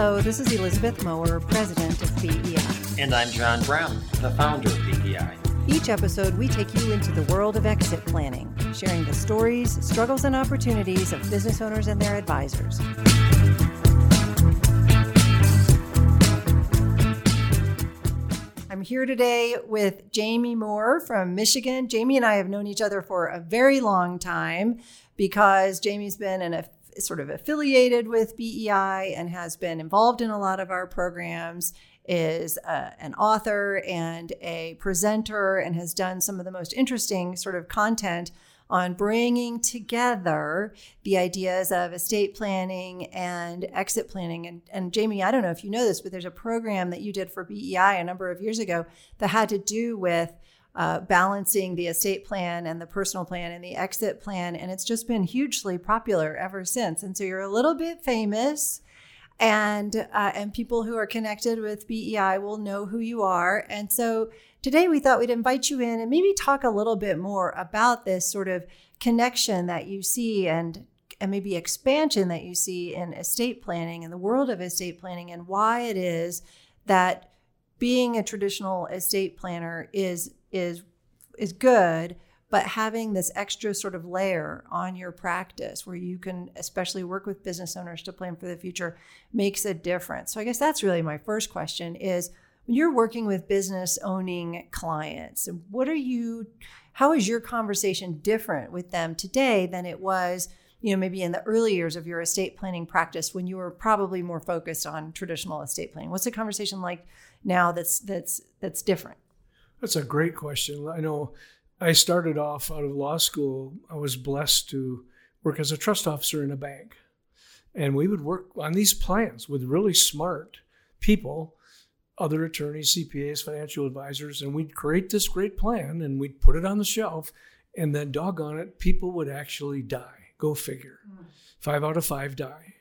Hello, this is Elizabeth Mower, president of BEI. And I'm John Brown, the founder of BEI. Each episode, we take you into the world of exit planning, sharing the stories, struggles, and opportunities of business owners and their advisors. I'm here today with Jamie Moore from Michigan. Jamie and I have known each other for a very long time because Jamie's been an sort of affiliated with BEI and has been involved in a lot of our programs, is uh, an author and a presenter, and has done some of the most interesting sort of content on bringing together the ideas of estate planning and exit planning. And, and Jamie, I don't know if you know this, but there's a program that you did for BEI a number of years ago that had to do with uh, balancing the estate plan and the personal plan and the exit plan. And it's just been hugely popular ever since. And so you're a little bit famous. And uh, and people who are connected with BEI will know who you are. And so today we thought we'd invite you in and maybe talk a little bit more about this sort of connection that you see and and maybe expansion that you see in estate planning in the world of estate planning and why it is that being a traditional estate planner is is is good but having this extra sort of layer on your practice where you can especially work with business owners to plan for the future makes a difference. So i guess that's really my first question is when you're working with business owning clients what are you how is your conversation different with them today than it was you know maybe in the early years of your estate planning practice when you were probably more focused on traditional estate planning? What's the conversation like now that's that's that's different that's a great question. I know I started off out of law school. I was blessed to work as a trust officer in a bank. And we would work on these plans with really smart people, other attorneys, CPAs, financial advisors, and we'd create this great plan and we'd put it on the shelf. And then, doggone it, people would actually die. Go figure. Mm. Five out of five die.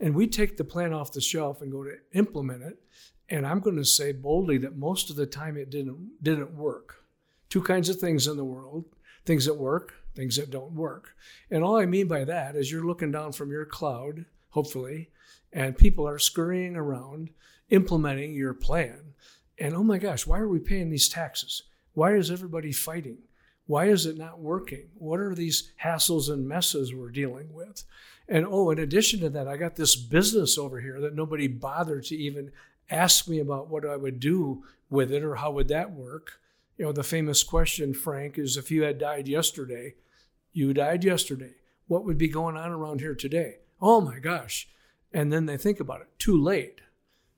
And we'd take the plan off the shelf and go to implement it. And I'm going to say boldly that most of the time it didn't didn't work. Two kinds of things in the world: things that work, things that don't work. And all I mean by that is you're looking down from your cloud, hopefully, and people are scurrying around implementing your plan. And oh my gosh, why are we paying these taxes? Why is everybody fighting? Why is it not working? What are these hassles and messes we're dealing with? And oh, in addition to that, I got this business over here that nobody bothered to even ask me about what I would do with it or how would that work. You know, the famous question, Frank, is if you had died yesterday, you died yesterday, what would be going on around here today? Oh my gosh. And then they think about it, too late.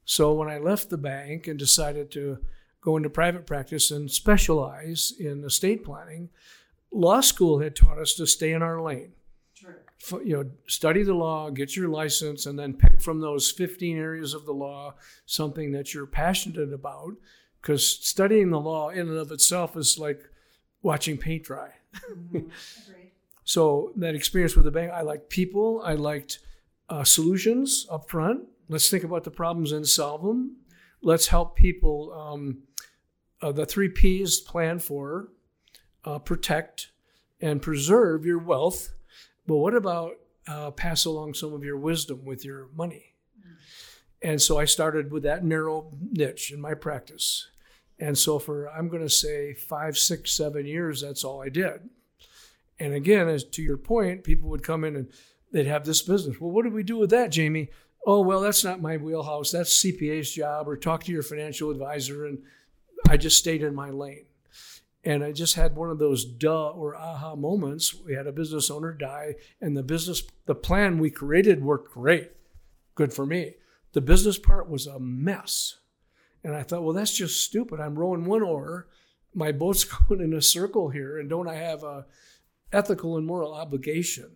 So when I left the bank and decided to go into private practice and specialize in estate planning, law school had taught us to stay in our lane you know, study the law, get your license, and then pick from those 15 areas of the law something that you're passionate about. Because studying the law in and of itself is like watching paint dry. Mm-hmm. so that experience with the bank, I liked people, I liked uh, solutions up front. Let's think about the problems and solve them. Let's help people. Um, uh, the three P's plan for, uh, protect, and preserve your wealth but what about uh, pass along some of your wisdom with your money? And so I started with that narrow niche in my practice. And so for, I'm going to say five, six, seven years, that's all I did. And again, as to your point, people would come in and they'd have this business. Well, what do we do with that, Jamie? Oh, well, that's not my wheelhouse. That's CPA's job, or talk to your financial advisor. And I just stayed in my lane. And I just had one of those duh or aha moments. We had a business owner die, and the business, the plan we created worked great. Good for me. The business part was a mess. And I thought, well, that's just stupid. I'm rowing one oar. My boat's going in a circle here. And don't I have a ethical and moral obligation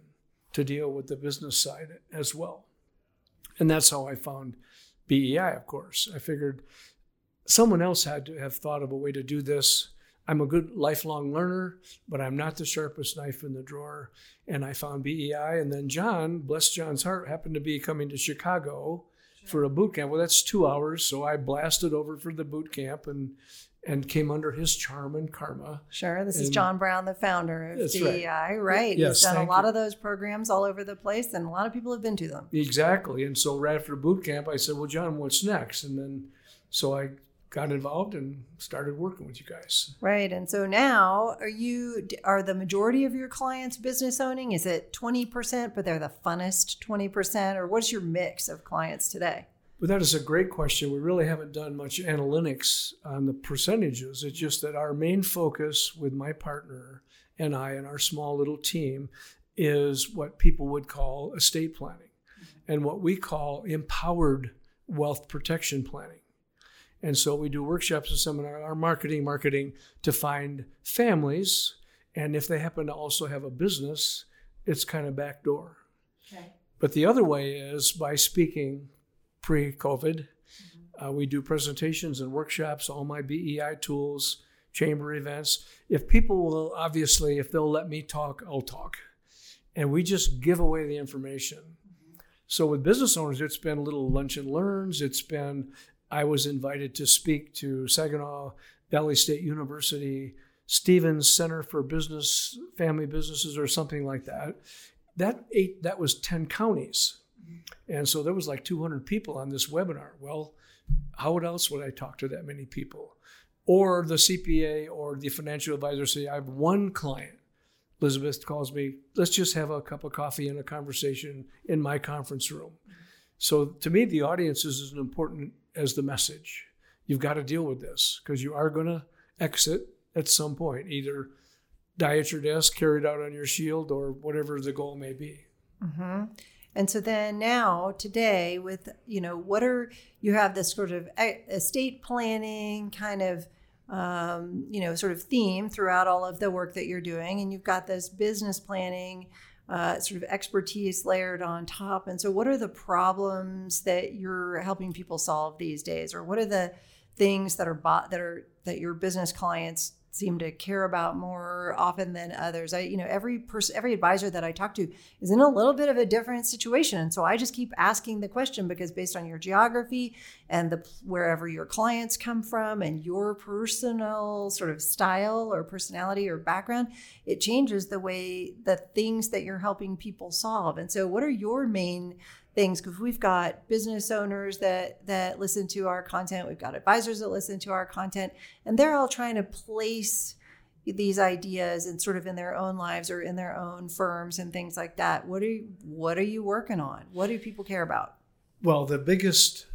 to deal with the business side as well? And that's how I found BEI, of course. I figured someone else had to have thought of a way to do this I'm a good lifelong learner, but I'm not the sharpest knife in the drawer. And I found BEI. And then John, bless John's heart, happened to be coming to Chicago sure. for a boot camp. Well, that's two hours. So I blasted over for the boot camp and and came under his charm and karma. Sure. This is John Brown, the founder of That's right. Right? Yes, He's done a lot you. of those programs all over the place, and a lot of people have been to them. Exactly. And so right after boot camp, I said, "Well, John, what's next?" And then so I got involved and started working with you guys. Right. And so now, are you are the majority of your clients business owning? Is it twenty percent, but they're the funnest twenty percent, or what's your mix of clients today? But that is a great question. We really haven't done much analytics on the percentages. It's just that our main focus with my partner and I and our small little team is what people would call estate planning and what we call empowered wealth protection planning. And so we do workshops and seminars, our marketing, marketing to find families. And if they happen to also have a business, it's kind of backdoor. Okay. But the other way is by speaking pre COVID. Uh, we do presentations and workshops, all my BEI tools, chamber events. If people will, obviously, if they'll let me talk, I'll talk. And we just give away the information. So with business owners, it's been little lunch and learns. It's been, I was invited to speak to Saginaw Valley State University, Stevens Center for Business, Family Businesses, or something like that. That eight, that was 10 counties. And so there was like 200 people on this webinar. Well, how else would I talk to that many people? Or the CPA or the financial advisor say, I have one client. Elizabeth calls me, let's just have a cup of coffee and a conversation in my conference room. So to me, the audience is as important as the message. You've got to deal with this because you are going to exit at some point, either die at your desk, carried out on your shield, or whatever the goal may be. Mm-hmm. And so then now today with you know what are you have this sort of estate planning kind of um, you know sort of theme throughout all of the work that you're doing, and you've got this business planning uh, sort of expertise layered on top. And so, what are the problems that you're helping people solve these days, or what are the things that are bought that are that your business clients seem to care about more often than others. I, you know, every person, every advisor that I talk to is in a little bit of a different situation, and so I just keep asking the question because based on your geography and the wherever your clients come from and your personal sort of style or personality or background, it changes the way the things that you're helping people solve. And so, what are your main things because we've got business owners that that listen to our content we've got advisors that listen to our content and they're all trying to place these ideas and sort of in their own lives or in their own firms and things like that what are you what are you working on what do people care about Well, the biggest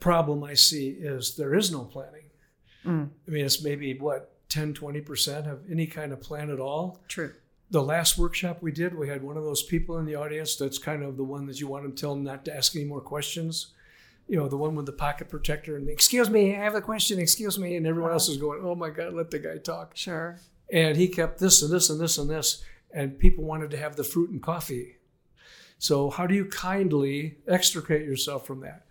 problem I see is there is no planning. Mm. I mean, it's maybe what 10, 20% of any kind of plan at all. true The last workshop we did, we had one of those people in the audience that's kind of the one that you want to tell them not to ask any more questions. You know, the one with the pocket protector and excuse me, I have a question, excuse me. And everyone else is going, oh my God, let the guy talk. sure And he kept this and this and this and this. And people wanted to have the fruit and coffee. So, how do you kindly extricate yourself from that?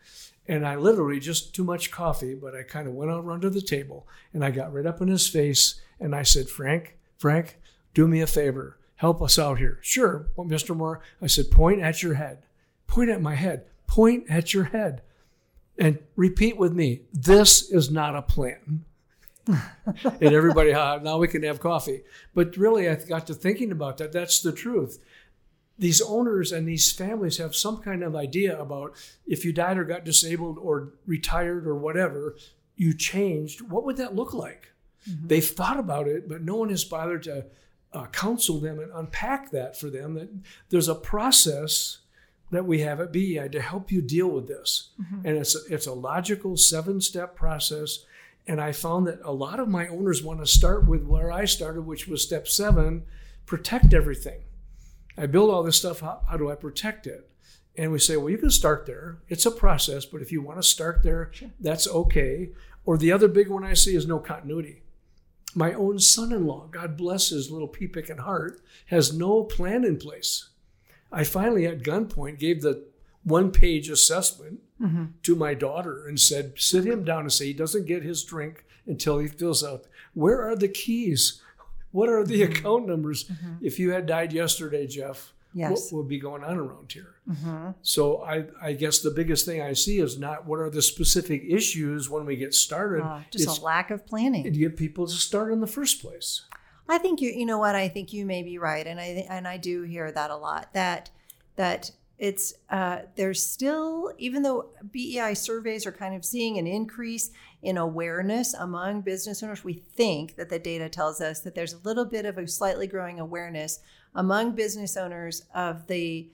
And I literally just too much coffee, but I kind of went out under the table and I got right up in his face and I said, Frank, Frank, do me a favor. Help us out here. Sure, well, Mr. Moore. I said, point at your head. Point at my head. Point at your head. And repeat with me this is not a plan and everybody, ah, now we can have coffee. But really, I got to thinking about that. That's the truth. These owners and these families have some kind of idea about if you died or got disabled or retired or whatever, you changed. What would that look like? They've thought about it, but no one has bothered to uh, counsel them and unpack that for them. That there's a process that we have at BEI to help you deal with this, and it's a, it's a logical seven step process. And I found that a lot of my owners want to start with where I started, which was step seven protect everything. I build all this stuff. How, how do I protect it? And we say, well, you can start there. It's a process, but if you want to start there, that's okay. Or the other big one I see is no continuity. My own son in law, God bless his little pea picking heart, has no plan in place. I finally, at gunpoint, gave the one page assessment mm-hmm. to my daughter and said, sit him down and say he doesn't get his drink until he fills out. Where are the keys? What are the mm-hmm. account numbers? Mm-hmm. If you had died yesterday, Jeff, Yes. what would be going on around here. So I, I guess the biggest thing I see is not what are the specific issues when we get started. Uh, just it's a lack of planning. to get people to start in the first place. I think you you know what I think you may be right, and I and I do hear that a lot. That that it's uh, there's still even though BEI surveys are kind of seeing an increase in awareness among business owners, we think that the data tells us that there's a little bit of a slightly growing awareness among business owners of the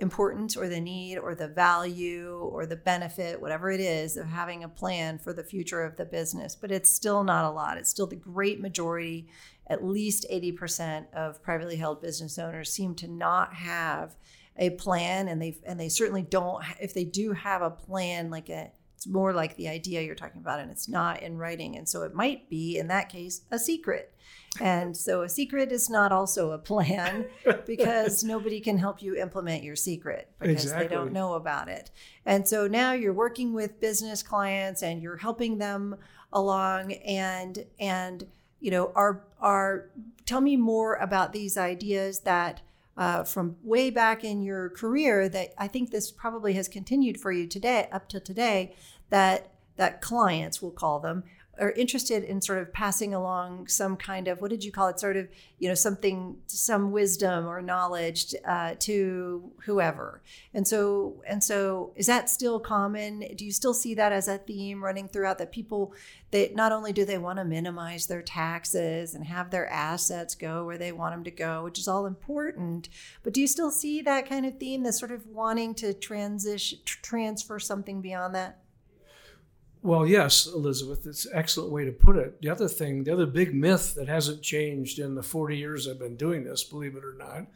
importance or the need or the value or the benefit, whatever it is, of having a plan for the future of the business. But it's still not a lot. It's still the great majority, at least 80% of privately held business owners seem to not have a plan and they and they certainly don't if they do have a plan like a it's more like the idea you're talking about and it's not in writing and so it might be in that case a secret and so a secret is not also a plan because nobody can help you implement your secret because they don't know about it. And so now you're working with business clients and you're helping them along and and you know are are tell me more about these ideas that uh, from way back in your career that I think this probably has continued for you today up to today that that clients we'll call them are interested in sort of passing along some kind of what did you call it? Sort of you know something some wisdom or knowledge uh, to whoever. And so and so is that still common? Do you still see that as a theme running throughout that people that not only do they want to minimize their taxes and have their assets go where they want them to go which is all important but do you still see that kind of theme that's sort of wanting to transition tr- transfer something beyond that Well, yes, Elizabeth, it's an excellent way to put it. The other thing, the other big myth that hasn't changed in the 40 years I've been doing this, believe it or not,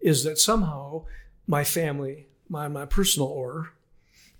is that somehow my family, my, my personal order,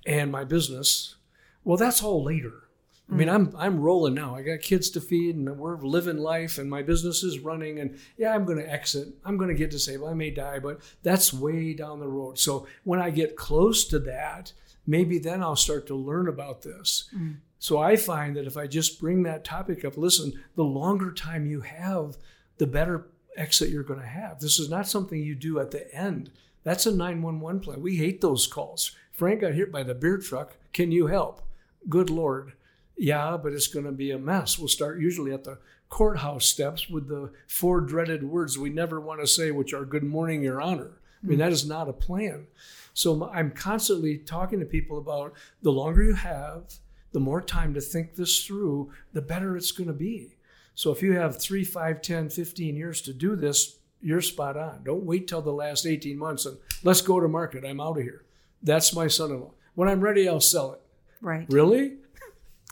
and my business, well, that's all later. I mean, mm. I'm I'm rolling now. I got kids to feed, and we're living life, and my business is running. And yeah, I'm going to exit. I'm going to get disabled. I may die, but that's way down the road. So when I get close to that, maybe then I'll start to learn about this. Mm. So I find that if I just bring that topic up, listen, the longer time you have, the better exit you're going to have. This is not something you do at the end. That's a 911 plan. We hate those calls. Frank got hit by the beer truck. Can you help? Good Lord. Yeah, but it's going to be a mess. We'll start usually at the courthouse steps with the four dreaded words we never want to say, which are good morning, your honor. I mean, that is not a plan. So I'm constantly talking to people about the longer you have, the more time to think this through, the better it's going to be. So if you have three, five, 10, 15 years to do this, you're spot on. Don't wait till the last 18 months and let's go to market. I'm out of here. That's my son in law. When I'm ready, I'll sell it. right Really?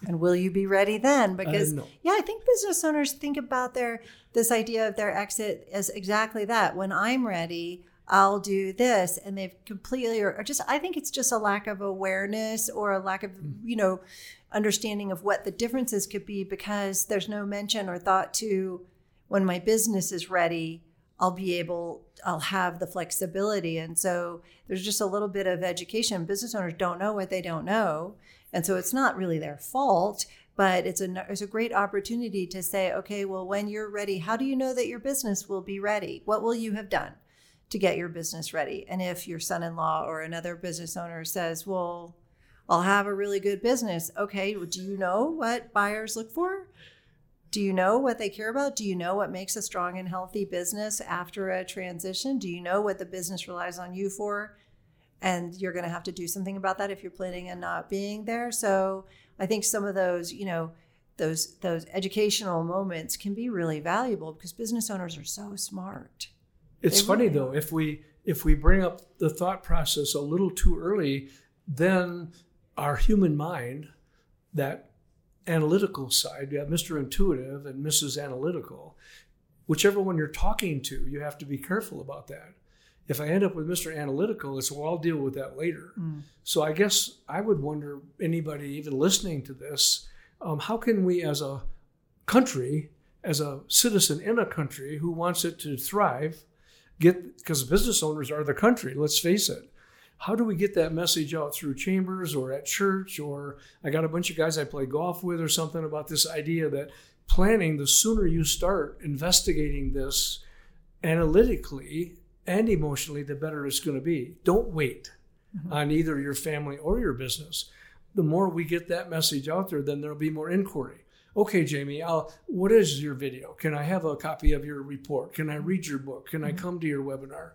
And will you be ready then? Because yeah, I think business owners think about their this idea of their exit as exactly that. When I'm ready, I'll do this, and they've completely or, just I think it's just a lack of awareness or a lack of mm-hmm. you know understanding of what the differences could be because there's no mention or thought to when my business is ready. I'll be able, I'll have the flexibility. And so there's just a little bit of education. Business owners don't know what they don't know. And so it's not really their fault, but it's a, it's a great opportunity to say, okay, well, when you're ready, how do you know that your business will be ready? What will you have done to get your business ready? And if your son in law or another business owner says, well, I'll have a really good business. Okay, well, do you know what buyers look for? Do you know what they care about? Do you know what makes a strong and healthy business after a transition? Do you know what the business relies on you for? And you're going to have to do something about that if you're planning on not being there. So I think some of those, you know, those those educational moments can be really valuable because business owners are so smart. It's funny though, if we if we bring up the thought process a little too early, then our human mind, that analytical side, you have Mr. Intuitive and Mrs. Analytical, whichever one you're talking to, you have to be careful about that. If I end up with Mr. Analytical, it's well, I'll deal with that later. So I guess I would wonder, anybody even listening to this, um, how can we as a country, as a citizen in a country who wants it to thrive, get because business owners are the country let's face it how do we get that message out through chambers or at church or i got a bunch of guys i play golf with or something about this idea that planning the sooner you start investigating this analytically and emotionally, the better it's going to be. Don't wait Mm-hmm. on either your family or your business. The more we get that message out there, then there'll be more inquiry. Okay, Jamie, I'll, what is your video? Can I have a copy of your report? Can I read your book? Can I mm-hmm. come to your webinar?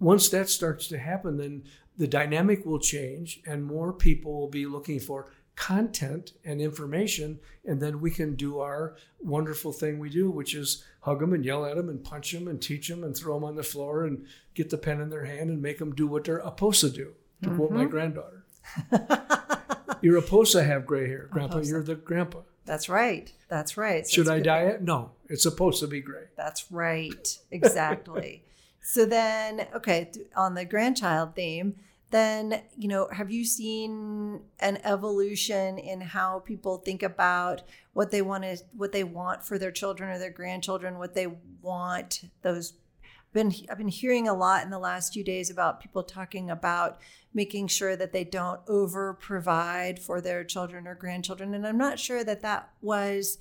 Once that starts to happen, then the dynamic will change and more people will be looking for content and information. And then we can do our wonderful thing we do, which is hug them and yell at them and punch them and teach them and throw them on the floor and get the pen in their hand and make them do what they're supposed to do, to quote my mm-hmm. granddaughter. You're supposed to have gray hair, Grandpa. You're the grandpa. That's right. That's right. So Should I diet? it? No, it's supposed to be gray. That's right. Exactly. so then, okay, on the grandchild theme, then, you know, have you seen an evolution in how people think about what they want to what they want for their children or their grandchildren, what they want those been I've been hearing a lot in the last few days about people talking about making sure that they don't over provide for their children or grandchildren and I'm not sure that that was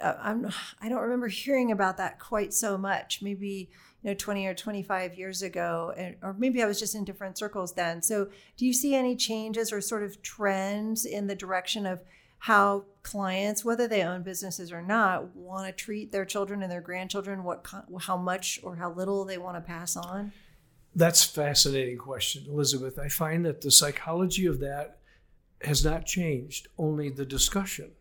uh, I'm I don't remember hearing about that quite so much. Maybe you know 20 or 25 years ago, or maybe I was just in different circles then. So, do you see any changes or sort of trends in the direction of how clients, whether they own businesses or not, want to treat their children and their grandchildren? What how much or how little they want to pass on? That's a fascinating question, Elizabeth. I find that the psychology of that has not changed, only the discussion.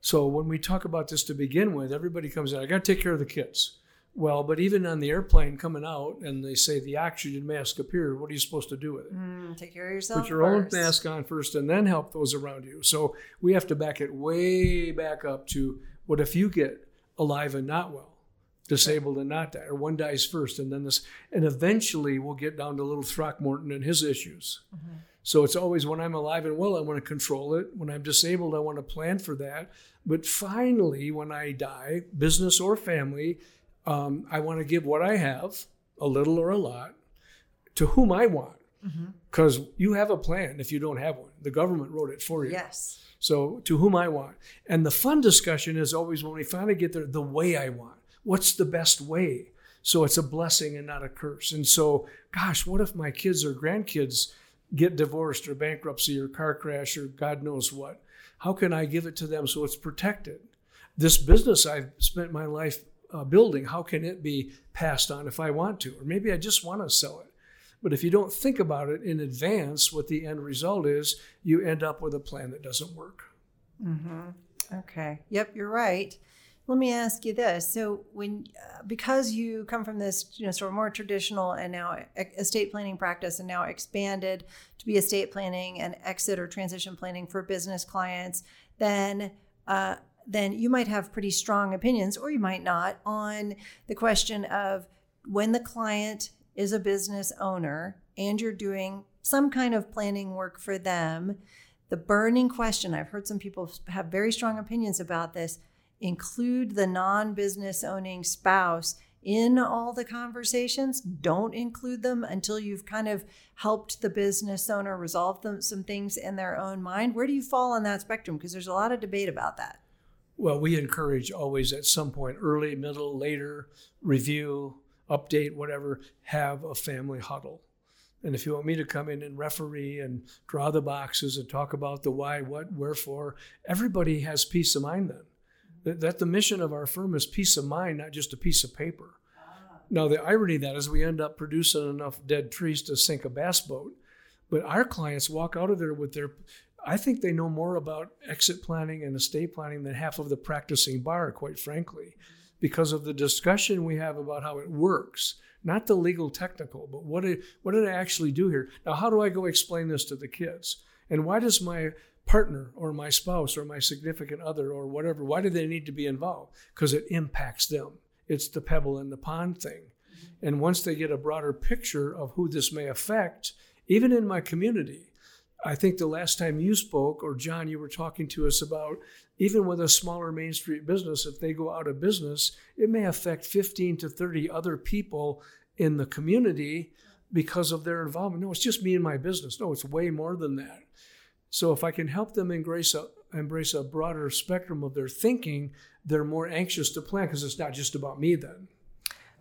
So when we talk about this to begin with, everybody comes in, I got to take care of the kids. Well, but even on the airplane coming out and they say the oxygen mask appeared, what are you supposed to do with it? Mm, take care of yourself. Put your own mask on first and then help those around you. So we have to back it way back up to what if you get alive and not well, disabled and not die, or one dies first and then this, and eventually we'll get down to little Throckmorton and his issues. So it's always when I'm alive and well, I want to control it. When I'm disabled, I want to plan for that. But finally, when I die, business or family, um, I want to give what I have, a little or a lot, to whom I want. Because you have a plan if you don't have one. The government wrote it for you. Yes. So to whom I want. And the fun discussion is always when we finally get there, the way I want. What's the best way? So it's a blessing and not a curse. And so, gosh, what if my kids or grandkids get divorced or bankruptcy or car crash or God knows what? How can I give it to them so it's protected? This business I've spent my life building, how can it be passed on if I want to? Or maybe I just want to sell it. But if you don't think about it in advance, what the end result is, you end up with a plan that doesn't work. Mm-hmm. Okay. Yep, you're right. Let me ask you this: so, when uh, because you come from this, you know, sort of more traditional and now estate planning practice, and now expanded to be estate planning and exit or transition planning for business clients, then uh, then you might have pretty strong opinions, or you might not, on the question of when the client is a business owner and you're doing some kind of planning work for them the burning question i've heard some people have very strong opinions about this include the non-business owning spouse in all the conversations? Don't include them until you've kind of helped the business owner resolve them, some things in their own mind? Where do you fall on that spectrum? Because there's a lot of debate about that Well, we encourage always at some point, early, middle, later, review, update, whatever, have a family huddle. And if you want me to come in and referee and draw the boxes and talk about the why, what, wherefore, everybody has peace of mind then. That, that the mission of our firm is peace of mind, not just a piece of paper. Ah. Now, the irony of that is we end up producing enough dead trees to sink a bass boat. But our clients walk out of there with their, I think they know more about exit planning and estate planning than half of the practicing bar, quite frankly, because of the discussion we have about how it works. Not the legal technical, but what did, what did I actually do here? Now, how do I go explain this to the kids? And why does my partner or my spouse or my significant other or whatever, why do they need to be involved? Because it impacts them. It's the pebble in the pond thing. And once they get a broader picture of who this may affect, even in my community, I think the last time you spoke, or John, you were talking to us about even with a smaller Main Street business, if they go out of business, it may affect 15 to 30 other people in the community because of their involvement. No, it's just me and my business. No, it's way more than that. So if I can help them embrace a, embrace a broader spectrum of their thinking, they're more anxious to plan because it's not just about me then.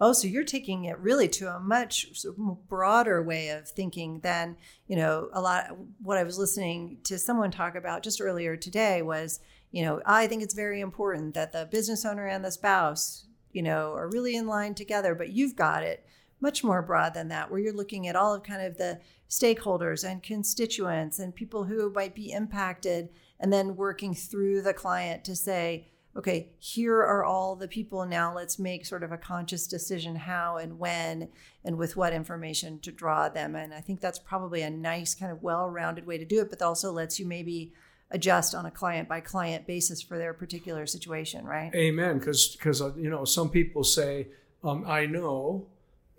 Oh, so you're taking it really to a much broader way of thinking than, you know, a lot. What I was listening to someone talk about just earlier today was, you know, I think it's very important that the business owner and the spouse, you know, are really in line together, but you've got it much more broad than that, where you're looking at all of kind of the stakeholders and constituents and people who might be impacted, and then working through the client to say, okay, here are all the people now. Let's make sort of a conscious decision how and when and with what information to draw them. And I think that's probably a nice, kind of well rounded way to do it, but also lets you maybe adjust on a client by client basis for their particular situation, right? Amen. Because, because uh, you know, some people say, um, I know,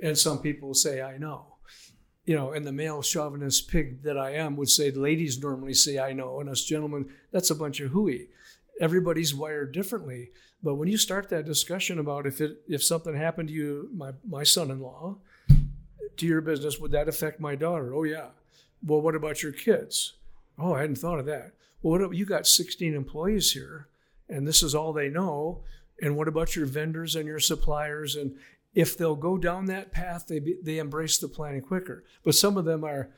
and some people say, I know. You know, and the male chauvinist pig that I am would say, ladies normally say, I know, and us gentlemen, that's a bunch of hooey everybody's wired differently. But when you start that discussion about if it if something happened to you, my my son-in-law, to your business, would that affect my daughter? Oh yeah. Well, what about your kids? Oh, I hadn't thought of that. Well, what you got 16 employees here, and this is all they know. And what about your vendors and your suppliers? And if they'll go down that path, they be, they embrace the planning quicker. But some of them are,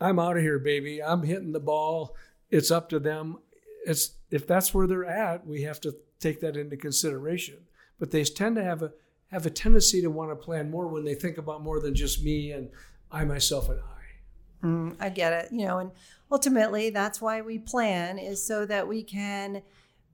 I'm out of here, baby. I'm hitting the ball. It's up to them it's if that's where they're at, we have to take that into consideration. But they tend to have a have a tendency to want to plan more when they think about more than just me and I myself and I. Mm, I get it. You know, and ultimately that's why we plan is so that we can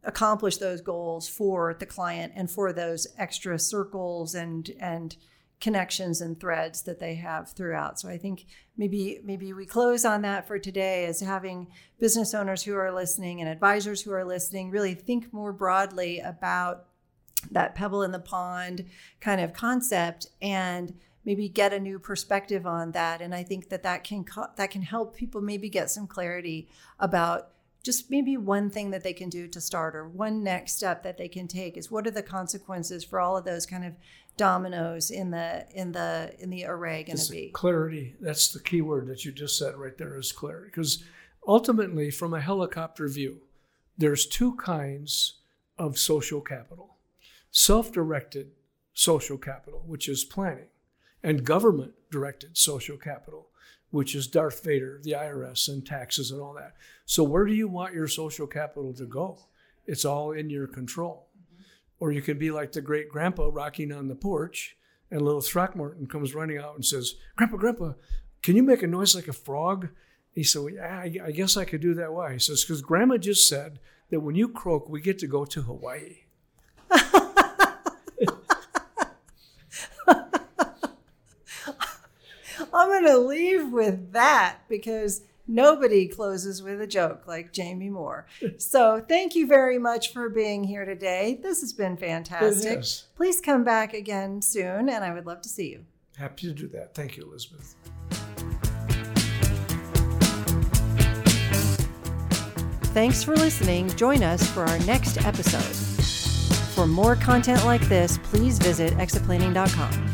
accomplish those goals for the client and for those extra circles and and connections and threads that they have throughout. So I think maybe maybe we close on that for today as having business owners who are listening and advisors who are listening really think more broadly about that pebble in the pond kind of concept and maybe get a new perspective on that and I think that that can that can help people maybe get some clarity about just maybe one thing that they can do to start or one next step that they can take is what are the consequences for all of those kind of dominoes in the in the in the array going to be clarity that's the key word that you just said right there is clarity because ultimately from a helicopter view there's two kinds of social capital self-directed social capital which is planning and government directed social capital which is Darth Vader, the IRS, and taxes and all that. So, where do you want your social capital to go? It's all in your control. Or you can be like the great grandpa rocking on the porch, and little Throckmorton comes running out and says, Grandpa, Grandpa, can you make a noise like a frog? He said, well, yeah, I guess I could do that. Why? He says, because Grandma just said that when you croak, we get to go to Hawaii. I'm going to leave with that because nobody closes with a joke like Jamie Moore. So thank you very much for being here today. This has been fantastic. Please come back again soon, and I would love to see you. Happy to do that. Thank you, Elizabeth. Thanks for listening. Join us for our next episode. For more content like this, please visit exitplanning.com.